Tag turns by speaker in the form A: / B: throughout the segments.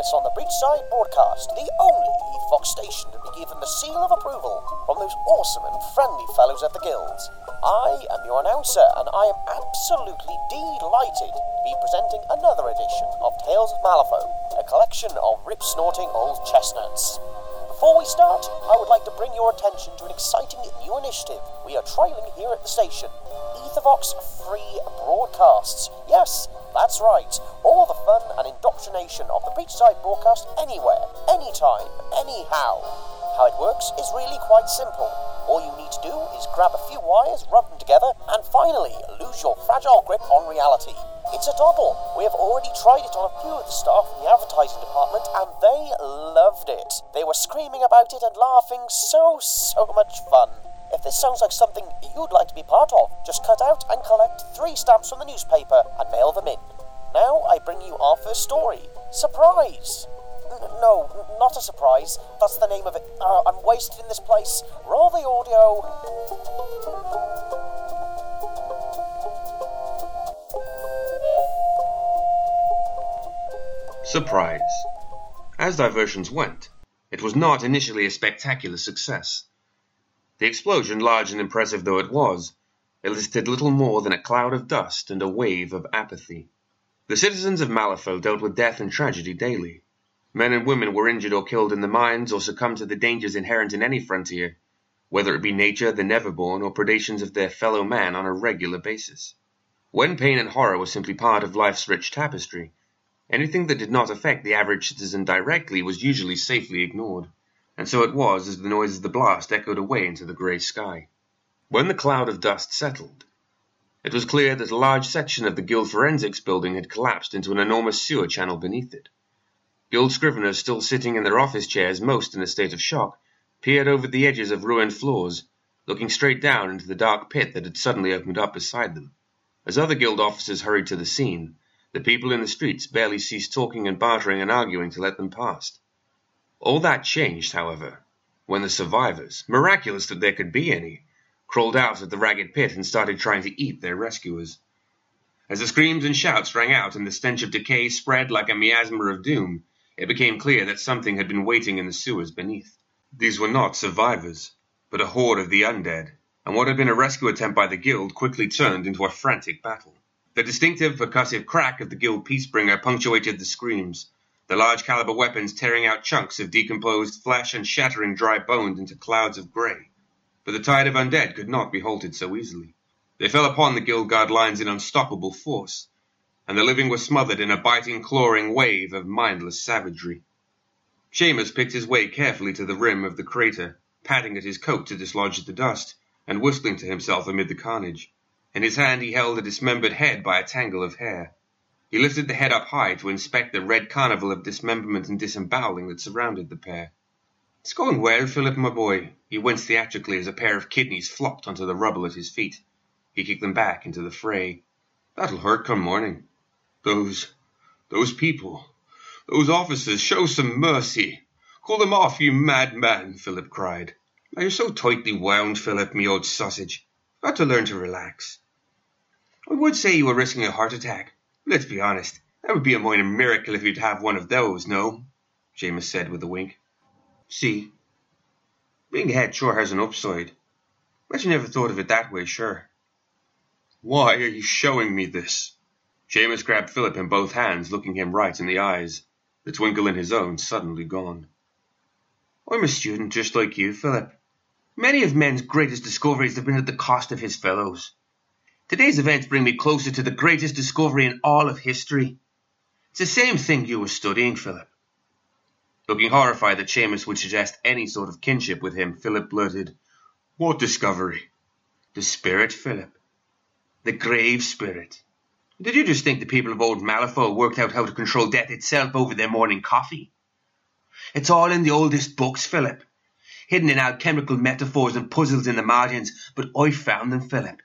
A: us on the Breachside Broadcast, the only Fox station to be given the seal of approval from those awesome and friendly fellows at the Guilds. I am your announcer, and I am absolutely delighted to be presenting another edition of Tales of Malifaux, a collection of rip-snorting old chestnuts. Before we start, I would like to bring your attention to an exciting new initiative we are trialing here at the station. Aethervox Free Broadcasts. Yes, that's right. All the fun and indoctrination of the Breachside broadcast anywhere, anytime, anyhow. How it works is really quite simple. All you need to do is grab a few wires, rub them together, and finally lose your fragile grip on reality. It's a doddle. We have already tried it on a few of the staff in the advertising department, and they loved it. They were screaming about it and laughing so, so much fun. If this sounds like something you'd like to be part of, just cut out and collect three stamps from the newspaper and mail them in. Now I bring you our first story. Surprise! N- no, not a surprise. That's the name of it. Uh, I'm wasted in this place. Roll the audio.
B: Surprise. As diversions went, it was not initially a spectacular success. The explosion, large and impressive though it was, elicited little more than a cloud of dust and a wave of apathy. The citizens of Malifaux dealt with death and tragedy daily. Men and women were injured or killed in the mines or succumbed to the dangers inherent in any frontier, whether it be nature, the neverborn, or predations of their fellow man on a regular basis. When pain and horror were simply part of life's rich tapestry, anything that did not affect the average citizen directly was usually safely ignored and so it was as the noise of the blast echoed away into the grey sky. When the cloud of dust settled, it was clear that a large section of the Guild Forensics building had collapsed into an enormous sewer channel beneath it. Guild scriveners, still sitting in their office chairs, most in a state of shock, peered over the edges of ruined floors, looking straight down into the dark pit that had suddenly opened up beside them. As other guild officers hurried to the scene, the people in the streets barely ceased talking and bartering and arguing to let them past. All that changed, however, when the survivors, miraculous that there could be any, crawled out of the ragged pit and started trying to eat their rescuers. As the screams and shouts rang out and the stench of decay spread like a miasma of doom, it became clear that something had been waiting in the sewers beneath. These were not survivors, but a horde of the undead, and what had been a rescue attempt by the guild quickly turned into a frantic battle. The distinctive percussive crack of the guild peacebringer punctuated the screams, the large caliber weapons tearing out chunks of decomposed flesh and shattering dry bones into clouds of grey. But the tide of undead could not be halted so easily. They fell upon the guild guard lines in unstoppable force, and the living were smothered in a biting, clawing wave of mindless savagery. Seamus picked his way carefully to the rim of the crater, patting at his coat to dislodge the dust, and whistling to himself amid the carnage. In his hand he held a dismembered head by a tangle of hair. He lifted the head up high to inspect the red carnival of dismemberment and disemboweling that surrounded the pair. It's going well, Philip, my boy. He winced theatrically as a pair of kidneys flopped onto the rubble at his feet. He kicked them back into the fray. That'll hurt come morning. Those, those people, those officers, show some mercy. Call them off, you madman, Philip cried. Now you're so tightly wound, Philip, me old sausage. You've Got to learn to relax. I would say you were risking a heart attack, Let's be honest, that would be a minor miracle if you'd have one of those, no? Seamus said with a wink. See, being ahead sure has an upside. But you never thought of it that way, sure. Why are you showing me this? Seamus grabbed Philip in both hands, looking him right in the eyes, the twinkle in his own suddenly gone. I'm a student just like you, Philip. Many of men's greatest discoveries have been at the cost of his fellows. Today's events bring me closer to the greatest discovery in all of history. It's the same thing you were studying, Philip. Looking horrified that Seamus would suggest any sort of kinship with him, Philip blurted, What discovery? The spirit, Philip. The grave spirit. Did you just think the people of old Malifaux worked out how to control death itself over their morning coffee? It's all in the oldest books, Philip. hidden in alchemical metaphors and puzzles in the margins, but I found them, Philip.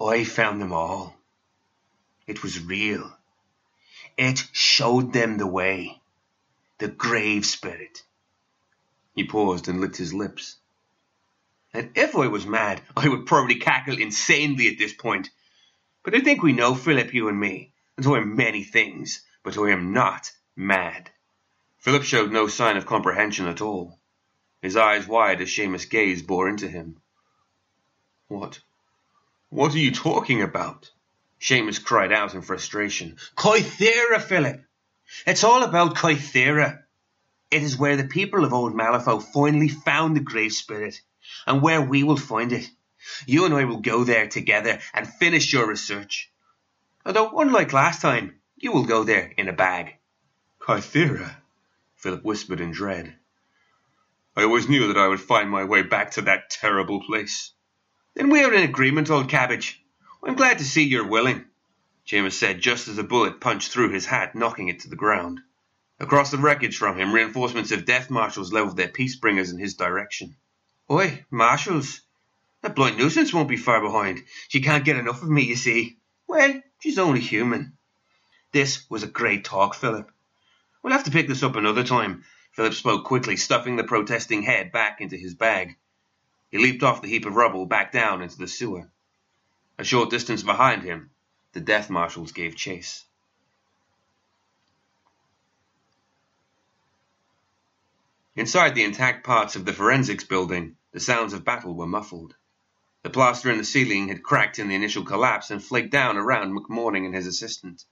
B: I found them all. It was real. It showed them the way. The grave spirit. He paused and licked his lips. And if I was mad, I would probably cackle insanely at this point. But I think we know, Philip, you and me, that I am many things, but I am not mad. Philip showed no sign of comprehension at all. His eyes wide as Seamus' gaze bore into him. What? What are you talking about? Seamus cried out in frustration. Kythera, Philip! It's all about Kythera. It is where the people of Old Malifaux finally found the Grave Spirit, and where we will find it. You and I will go there together and finish your research. Although, unlike last time, you will go there in a bag. Kythera, Philip whispered in dread. I always knew that I would find my way back to that terrible place. Then we are in agreement, old cabbage. I'm glad to see you're willing, Seamus said just as a bullet punched through his hat, knocking it to the ground. Across the wreckage from him, reinforcements of death marshals leveled their peace bringers in his direction. Oi, marshals! That blind nuisance won't be far behind. She can't get enough of me, you see. Well, she's only human. This was a great talk, Philip. We'll have to pick this up another time. Philip spoke quickly, stuffing the protesting head back into his bag. He leaped off the heap of rubble back down into the sewer. A short distance behind him, the death marshals gave chase. Inside the intact parts of the forensics building, the sounds of battle were muffled. The plaster in the ceiling had cracked in the initial collapse and flaked down around McMourning and his assistant.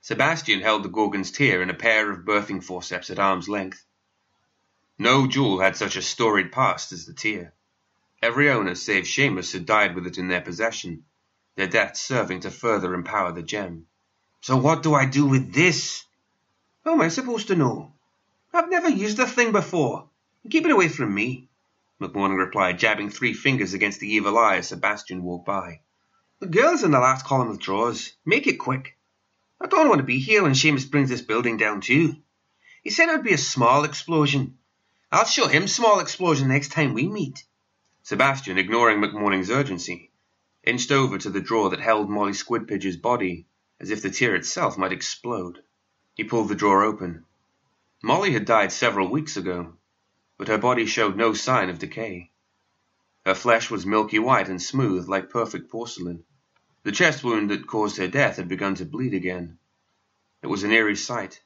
B: Sebastian held the Gorgon's tear in a pair of birthing forceps at arm's length. No jewel had such a storied past as the tear. Every owner save Seamus had died with it in their possession, their deaths serving to further empower the gem. So what do I do with this? How am I supposed to know? I've never used the thing before. Keep it away from me, McMourning replied, jabbing three fingers against the evil eye as Sebastian walked by. The girl's in the last column of drawers. Make it quick. I don't want to be here when Seamus brings this building down too. He said it would be a small explosion. I'll show him small explosion next time we meet. Sebastian, ignoring McMourning's urgency, inched over to the drawer that held Molly Squidpiddge's body, as if the tear itself might explode. He pulled the drawer open. Molly had died several weeks ago, but her body showed no sign of decay. Her flesh was milky white and smooth like perfect porcelain. The chest wound that caused her death had begun to bleed again. It was an eerie sight,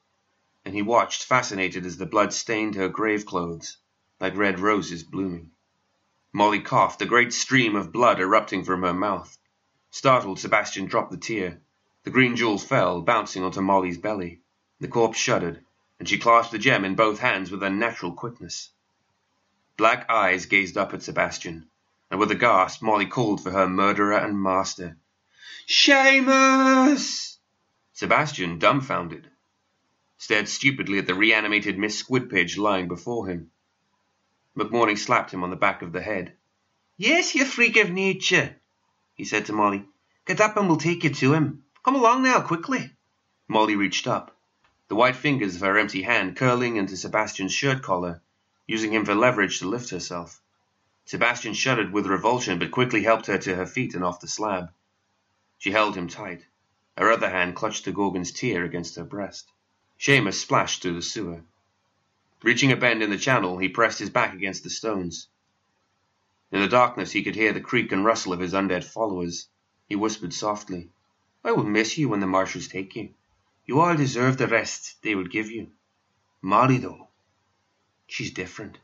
B: and he watched fascinated as the blood stained her grave clothes like red roses blooming. Molly coughed, a great stream of blood erupting from her mouth. Startled, Sebastian dropped the tear. The green jewel fell, bouncing onto Molly's belly. The corpse shuddered, and she clasped the gem in both hands with unnatural quickness. Black eyes gazed up at Sebastian, and with a gasp Molly called for her murderer and master. Seamus! Sebastian, dumbfounded, stared stupidly at the reanimated Miss Squidpiddge lying before him. McMourning slapped him on the back of the head. Yes, you freak of nature, he said to Molly. Get up and we'll take you to him. Come along now, quickly. Molly reached up, the white fingers of her empty hand curling into Sebastian's shirt collar, using him for leverage to lift herself. Sebastian shuddered with revulsion, but quickly helped her to her feet and off the slab. She held him tight. Her other hand clutched the Gorgon's tear against her breast. Seamus splashed through the sewer. Reaching a bend in the channel, he pressed his back against the stones. In the darkness he could hear the creak and rustle of his undead followers. He whispered softly, I will miss you when the marshals take you. You all deserve the rest they will give you. Molly, though, she's different.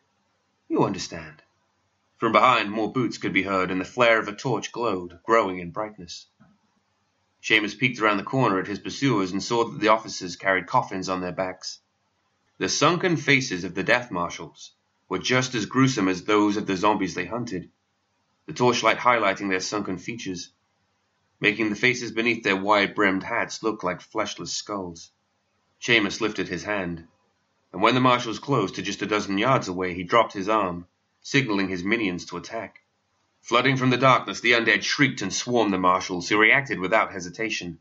B: You understand. From behind, more boots could be heard, and the flare of a torch glowed, growing in brightness. Seamus peeked around the corner at his pursuers and saw that the officers carried coffins on their backs. The sunken faces of the death marshals were just as gruesome as those of the zombies they hunted, the torchlight highlighting their sunken features, making the faces beneath their wide brimmed hats look like fleshless skulls. Seamus lifted his hand, and when the marshals closed to just a dozen yards away, he dropped his arm, signaling his minions to attack. Flooding from the darkness, the undead shrieked and swarmed the marshals, who reacted without hesitation.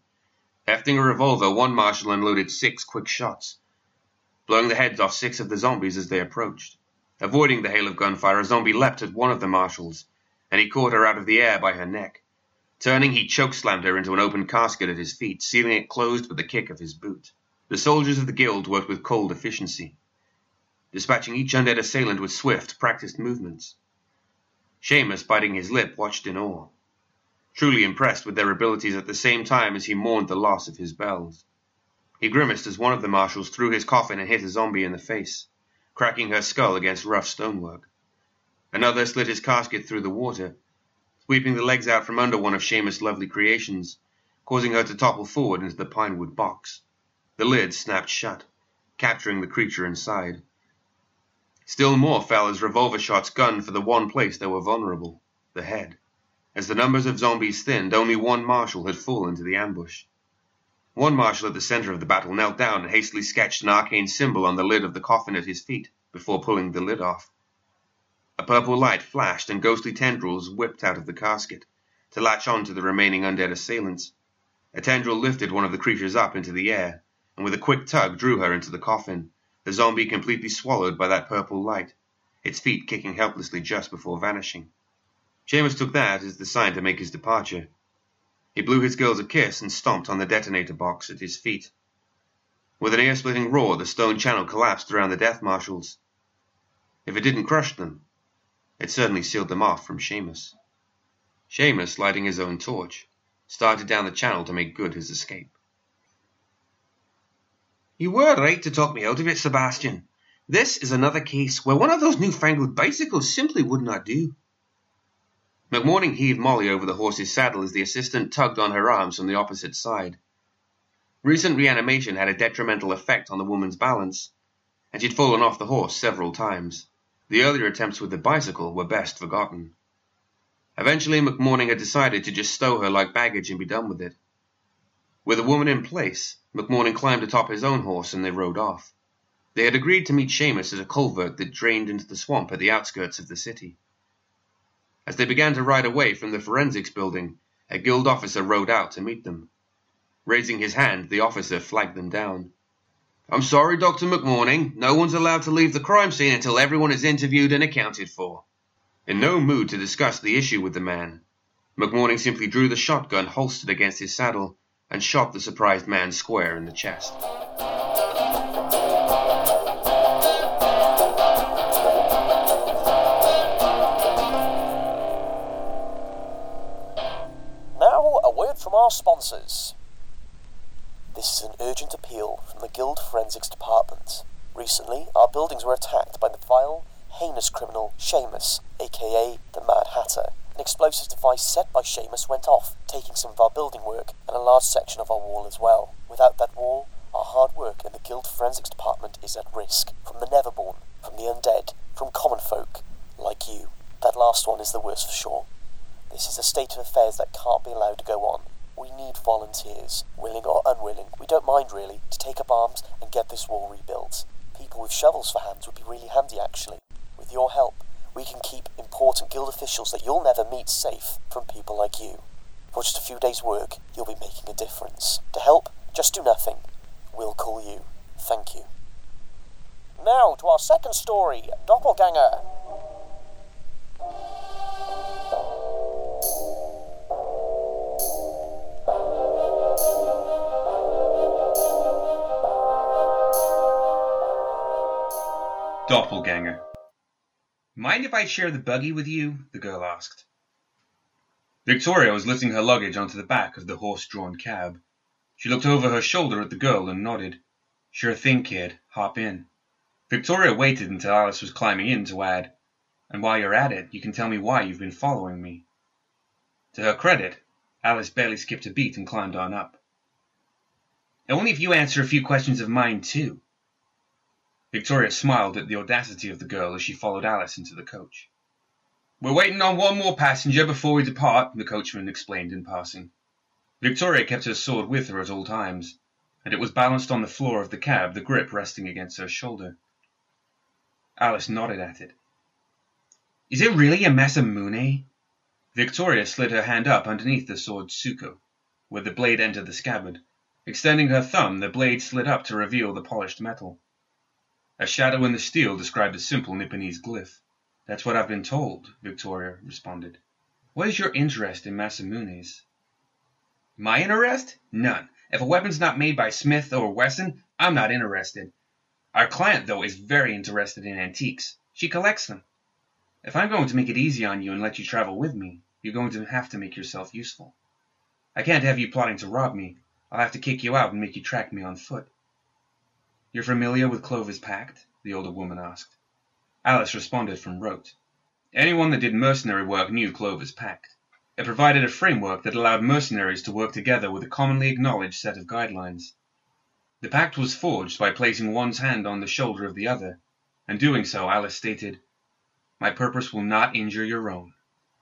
B: Hefting a revolver, one marshal unloaded six quick shots blowing the heads off six of the zombies as they approached. Avoiding the hail of gunfire, a zombie leapt at one of the marshals, and he caught her out of the air by her neck. Turning, he chokeslammed her into an open casket at his feet, sealing it closed with the kick of his boot. The soldiers of the guild worked with cold efficiency, dispatching each undead assailant with swift, practiced movements. Seamus, biting his lip, watched in awe, truly impressed with their abilities at the same time as he mourned the loss of his belles. He grimaced as one of the marshals threw his coffin and hit a zombie in the face, cracking her skull against rough stonework. Another slid his casket through the water, sweeping the legs out from under one of Seamus' lovely creations, causing her to topple forward into the pinewood box. The lid snapped shut, capturing the creature inside. Still more fell as revolver shots gunned for the one place they were vulnerable the head. As the numbers of zombies thinned, only one marshal had fallen into the ambush. One marshal at the center of the battle knelt down and hastily sketched an arcane symbol on the lid of the coffin at his feet before pulling the lid off. A purple light flashed and ghostly tendrils whipped out of the casket to latch on to the remaining undead assailants. A tendril lifted one of the creatures up into the air and with a quick tug drew her into the coffin the zombie completely swallowed by that purple light, its feet kicking helplessly just before vanishing. Seamus took that as the sign to make his departure. He blew his girls a kiss and stomped on the detonator box at his feet. With an ear-splitting roar, the stone channel collapsed around the death marshals. If it didn't crush them, it certainly sealed them off from Seamus. Seamus, lighting his own torch, started down the channel to make good his escape.
C: You were right to talk me out of it, Sebastian. This is another case where one of those newfangled bicycles simply would not do.
B: McMourning heaved Molly over the horse's saddle as the assistant tugged on her arms from the opposite side. Recent reanimation had a detrimental effect on the woman's balance, and she'd fallen off the horse several times. The earlier attempts with the bicycle were best forgotten. Eventually, McMourning had decided to just stow her like baggage and be done with it. With the woman in place, McMourning climbed atop his own horse and they rode off. They had agreed to meet Seamus at a culvert that drained into the swamp at the outskirts of the city. As they began to ride away from the forensics building, a guild officer rode out to meet them. Raising his hand, the officer flagged them down. I'm sorry, Dr. McMourning. No one's allowed to leave the crime scene until everyone is interviewed and accounted for. In no mood to discuss the issue with the man, McMourning simply drew the shotgun holstered against his saddle and shot the surprised man square in the chest.
A: From our sponsors. This is an urgent appeal from the Guild Forensics Department. Recently, our buildings were attacked by the vile, heinous criminal Seamus, aka the Mad Hatter. An explosive device set by Seamus went off, taking some of our building work and a large section of our wall as well. Without that wall, our hard work in the Guild Forensics Department is at risk. From the Neverborn, from the undead, from common folk, like you. That last one is the worst for sure. This is a state of affairs that can't be allowed to go on. We need volunteers, willing or unwilling, we don't mind really, to take up arms and get this wall rebuilt. People with shovels for hands would be really handy actually. With your help, we can keep important guild officials that you'll never meet safe from people like you. For just a few days' work, you'll be making a difference. To help, just do nothing. We'll call you. Thank you. Now to our second story Doppelganger.
C: Doppelganger. Mind if I share the buggy with you? the girl asked. Victoria was lifting her luggage onto the back of the horse drawn cab. She looked over her shoulder at the girl and nodded. Sure thing, kid. Hop in. Victoria waited until Alice was climbing in to add, And while you're at it, you can tell me why you've been following me. To her credit, Alice barely skipped a beat and climbed on up. Only if you answer a few questions of mine, too. Victoria smiled at the audacity of the girl as she followed Alice into the coach. We're waiting on one more passenger before we depart, the coachman explained in passing. Victoria kept her sword with her at all times, and it was balanced on the floor of the cab, the grip resting against her shoulder. Alice nodded at it. Is it really a mess of Masamune? Victoria slid her hand up underneath the sword tsuko, where the blade entered the scabbard. Extending her thumb, the blade slid up to reveal the polished metal.
B: A shadow in the steel described a simple Nipponese glyph. That's what I've been told, Victoria responded. What is your interest in Masamune's? My interest? None. If a weapon's not made by Smith or Wesson, I'm not interested. Our client, though, is very interested in antiques. She collects them. If I'm going to make it easy on you and let you travel with me, you're going to have to make yourself useful. I can't have you plotting to rob me. I'll have to kick you out and make you track me on foot. You're familiar with Clover's Pact? the older woman asked. Alice responded from rote. Anyone that did mercenary work knew Clover's Pact. It provided a framework that allowed mercenaries to work together with a commonly acknowledged set of guidelines. The pact was forged by placing one's hand on the shoulder of the other, and doing so, Alice stated, My purpose will not injure your own.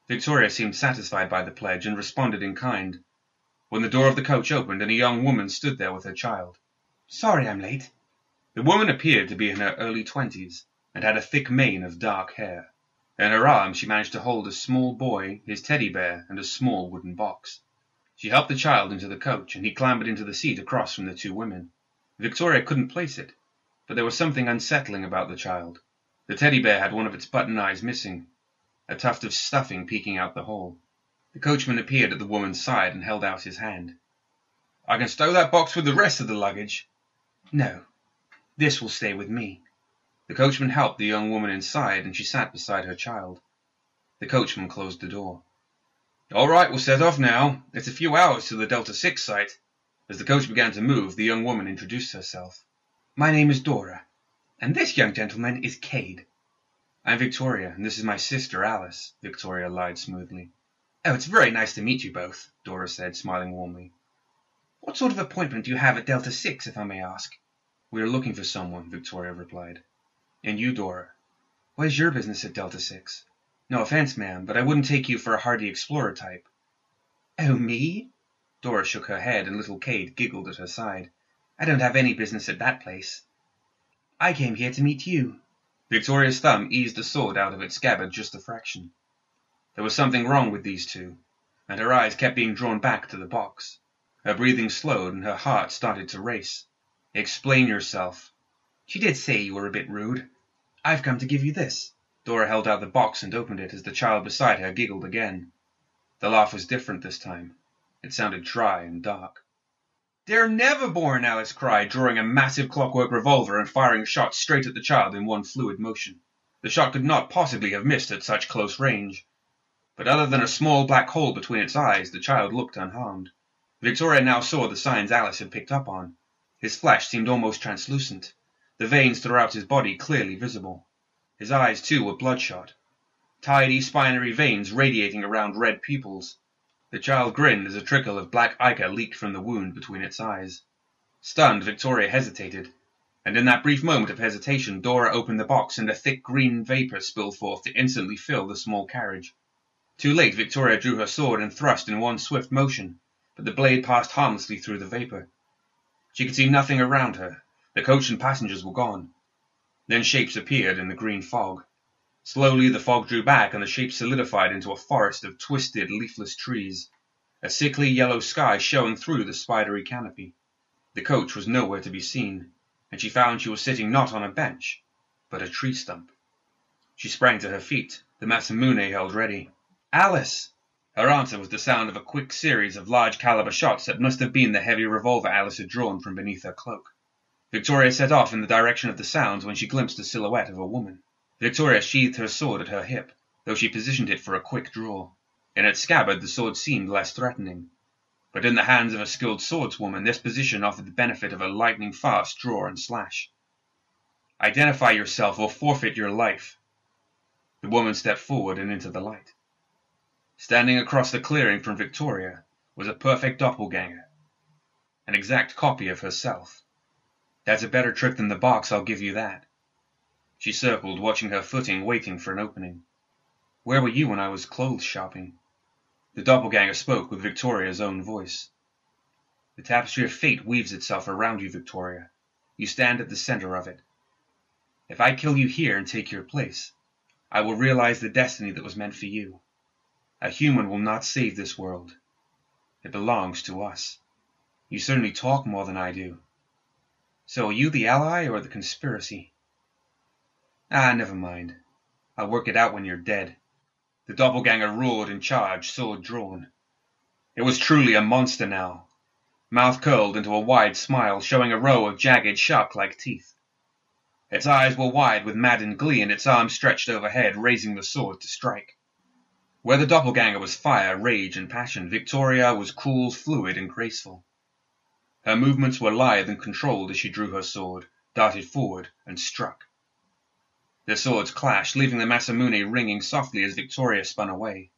B: Victoria seemed satisfied by the pledge and responded in kind, when the door of the coach opened and a young woman stood there with her child. Sorry I'm late. The woman appeared to be in her early twenties and had a thick mane of dark hair. In her arms she managed to hold a small boy, his teddy bear, and a small wooden box. She helped the child into the coach, and he clambered into the seat across from the two women. Victoria couldn't place it, but there was something unsettling about the child. The teddy bear had one of its button eyes missing, a tuft of stuffing peeking out the hole. The coachman appeared at the woman's side and held out his hand. I can stow that box with the rest of the luggage. No, this will stay with me. The coachman helped the young woman inside, and she sat beside her child. The coachman closed the door. All right, we'll set off now. It's a few hours to the Delta 6 site. As the coach began to move, the young woman introduced herself. My name is Dora, and this young gentleman is Cade. I'm Victoria, and this is my sister Alice, Victoria lied smoothly. Oh, it's very nice to meet you both, Dora said, smiling warmly. What sort of appointment do you have at Delta 6, if I may ask? We are looking for someone, Victoria replied. And you, Dora, what is your business at Delta Six? No offense, ma'am, but I wouldn't take you for a hardy explorer type. Oh, me? Dora shook her head, and little Cade giggled at her side. I don't have any business at that place. I came here to meet you. Victoria's thumb eased the sword out of its scabbard just a fraction. There was something wrong with these two, and her eyes kept being drawn back to the box. Her breathing slowed, and her heart started to race. Explain yourself, she did say you were a bit rude. I've come to give you this. Dora held out the box and opened it as the child beside her giggled again. The laugh was different this time. It sounded dry and dark. They're never born, Alice cried, drawing a massive clockwork revolver and firing shots straight at the child in one fluid motion. The shot could not possibly have missed at such close range. But other than a small black hole between its eyes, the child looked unharmed. Victoria now saw the signs Alice had picked up on. His flesh seemed almost translucent the veins throughout his body clearly visible. His eyes, too, were bloodshot, tidy spinary veins radiating around red pupils. The child grinned as a trickle of black ichor leaked from the wound between its eyes. Stunned, Victoria hesitated, and in that brief moment of hesitation Dora opened the box and a thick green vapour spilled forth to instantly fill the small carriage. Too late, Victoria drew her sword and thrust in one swift motion, but the blade passed harmlessly through the vapour. She could see nothing around her, the coach and passengers were gone. Then shapes appeared in the green fog. Slowly the fog drew back and the shapes solidified into a forest of twisted, leafless trees, a sickly yellow sky showing through the spidery canopy. The coach was nowhere to be seen, and she found she was sitting not on a bench, but a tree stump. She sprang to her feet, the Masamune held ready. Alice! Her answer was the sound of a quick series of large caliber shots that must have been the heavy revolver Alice had drawn from beneath her cloak. Victoria set off in the direction of the sounds when she glimpsed the silhouette of a woman. Victoria sheathed her sword at her hip, though she positioned it for a quick draw. In its scabbard the sword seemed less threatening. But in the hands of a skilled swordswoman this position offered the benefit of a lightning fast draw and slash. Identify yourself or forfeit your life. The woman stepped forward and into the light. Standing across the clearing from Victoria was a perfect doppelganger, an exact copy of herself. That's a better trick than the box, I'll give you that. She circled, watching her footing, waiting for an opening. Where were you when I was clothes shopping? The doppelganger spoke with Victoria's own voice. The tapestry of fate weaves itself around you, Victoria. You stand at the center of it. If I kill you here and take your place, I will realize the destiny that was meant for you. A human will not save this world. It belongs to us. You certainly talk more than I do. So are you the ally or the conspiracy? Ah, never mind. I'll work it out when you're dead. The doppelganger roared and charged, sword drawn. It was truly a monster now, mouth curled into a wide smile, showing a row of jagged, shark-like teeth. Its eyes were wide with maddened glee, and its arms stretched overhead, raising the sword to strike. Where the doppelganger was fire, rage, and passion, Victoria was cool, fluid, and graceful. Her movements were lithe and controlled as she drew her sword, darted forward, and struck. Their swords clashed, leaving the Masamune ringing softly as Victoria spun away.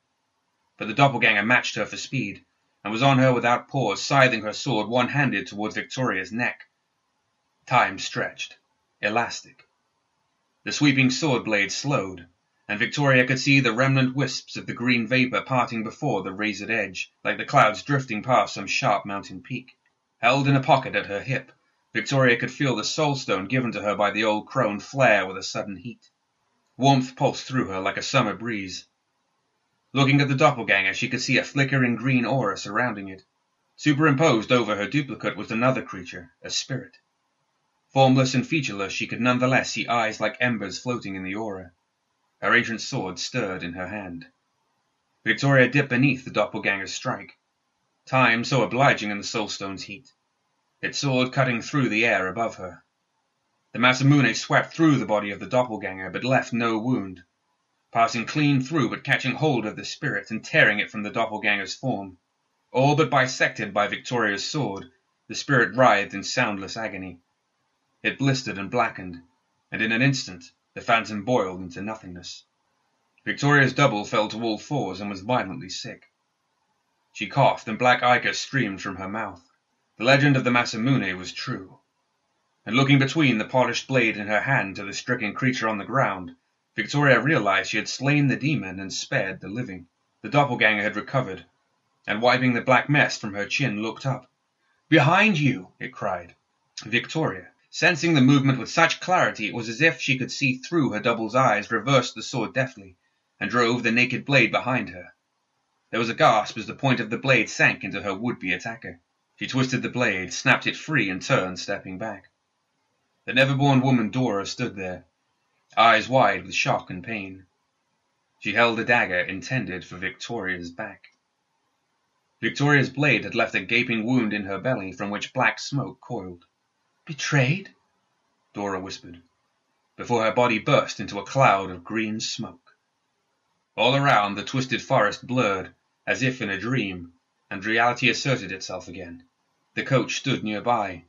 B: But the doppelganger matched her for speed, and was on her without pause, scything her sword one-handed towards Victoria's neck. Time stretched, elastic. The sweeping sword blade slowed, and Victoria could see the remnant wisps of the green vapor parting before the razored edge, like the clouds drifting past some sharp mountain peak. Held in a pocket at her hip, Victoria could feel the soul stone given to her by the old crone flare with a sudden heat. Warmth pulsed through her like a summer breeze. Looking at the doppelganger, she could see a flickering green aura surrounding it. Superimposed over her duplicate was another creature, a spirit. Formless and featureless, she could nonetheless see eyes like embers floating in the aura. Her ancient sword stirred in her hand. Victoria dipped beneath the doppelganger's strike. Time so obliging in the soulstone's heat. Its sword cutting through the air above her. The Masamune swept through the body of the doppelganger, but left no wound passing clean through but catching hold of the spirit and tearing it from the doppelganger's form. All but bisected by Victoria's sword, the spirit writhed in soundless agony. It blistered and blackened, and in an instant the phantom boiled into nothingness. Victoria's double fell to all fours and was violently sick. She coughed, and black ichor streamed from her mouth. The legend of the Masamune was true. And looking between the polished blade in her hand to the stricken creature on the ground, Victoria realized she had slain the demon and spared the living. The doppelganger had recovered, and wiping the black mess from her chin, looked up. Behind you! it cried. Victoria, sensing the movement with such clarity it was as if she could see through her double's eyes, reversed the sword deftly, and drove the naked blade behind her. There was a gasp as the point of the blade sank into her would-be attacker. She twisted the blade, snapped it free, and turned, stepping back. The never-born woman Dora stood there, eyes wide with shock and pain. She held a dagger intended for Victoria's back. Victoria's blade had left a gaping wound in her belly from which black smoke coiled. Betrayed? Dora whispered, before her body burst into a cloud of green smoke. All around, the twisted forest blurred, as if in a dream, and reality asserted itself again. The coach stood nearby,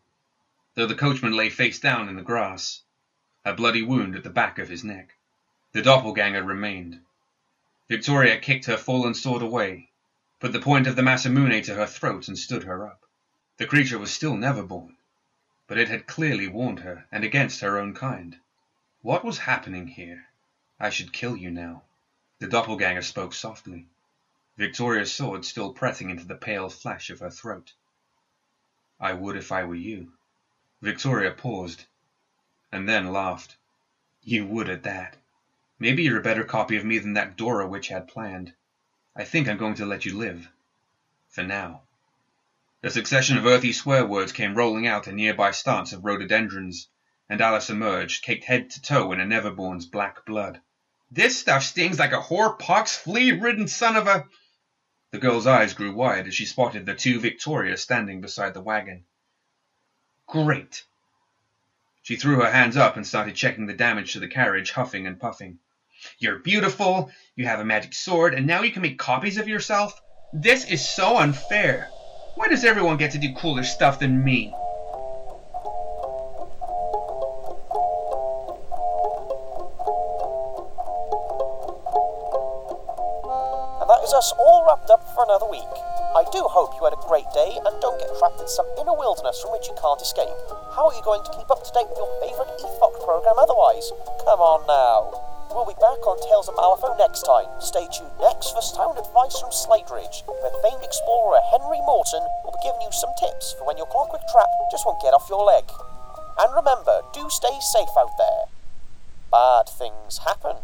B: though the coachman lay face down in the grass a bloody wound at the back of his neck. The doppelganger remained. Victoria kicked her fallen sword away, put the point of the Masamune to her throat, and stood her up. The creature was still never born, but it had clearly warned her, and against her own kind. What was happening here? I should kill you now. The doppelganger spoke softly, Victoria's sword still pressing into the pale flesh of her throat. I would if I were you. Victoria paused, and then laughed. You would at that. Maybe you're a better copy of me than that Dora witch had planned. I think I'm going to let you live. For now. A succession of earthy swear words came rolling out a nearby stance of rhododendrons, and Alice emerged, caked head to toe in a Neverborn's black blood. This stuff stings like a whore pox flea ridden son of a. The girl's eyes grew wide as she spotted the two Victorias standing beside the wagon. Great, she threw her hands up and started checking the damage to the carriage, huffing and puffing. You're beautiful, you have a magic sword, and now you can make copies of yourself? This is so unfair. Why does everyone get to do cooler stuff than me?
A: And that is us all wrapped up for another week. I do hope you had a great day and don't get trapped in some inner wilderness from which you can't escape. How are you going to keep up to date with your favourite EFOC programme otherwise? Come on now. We'll be back on Tales of Malifaux next time. Stay tuned next for sound advice from Slate Ridge, where famed explorer Henry Morton will be giving you some tips for when your clockwork trap just won't get off your leg. And remember, do stay safe out there. Bad things happen.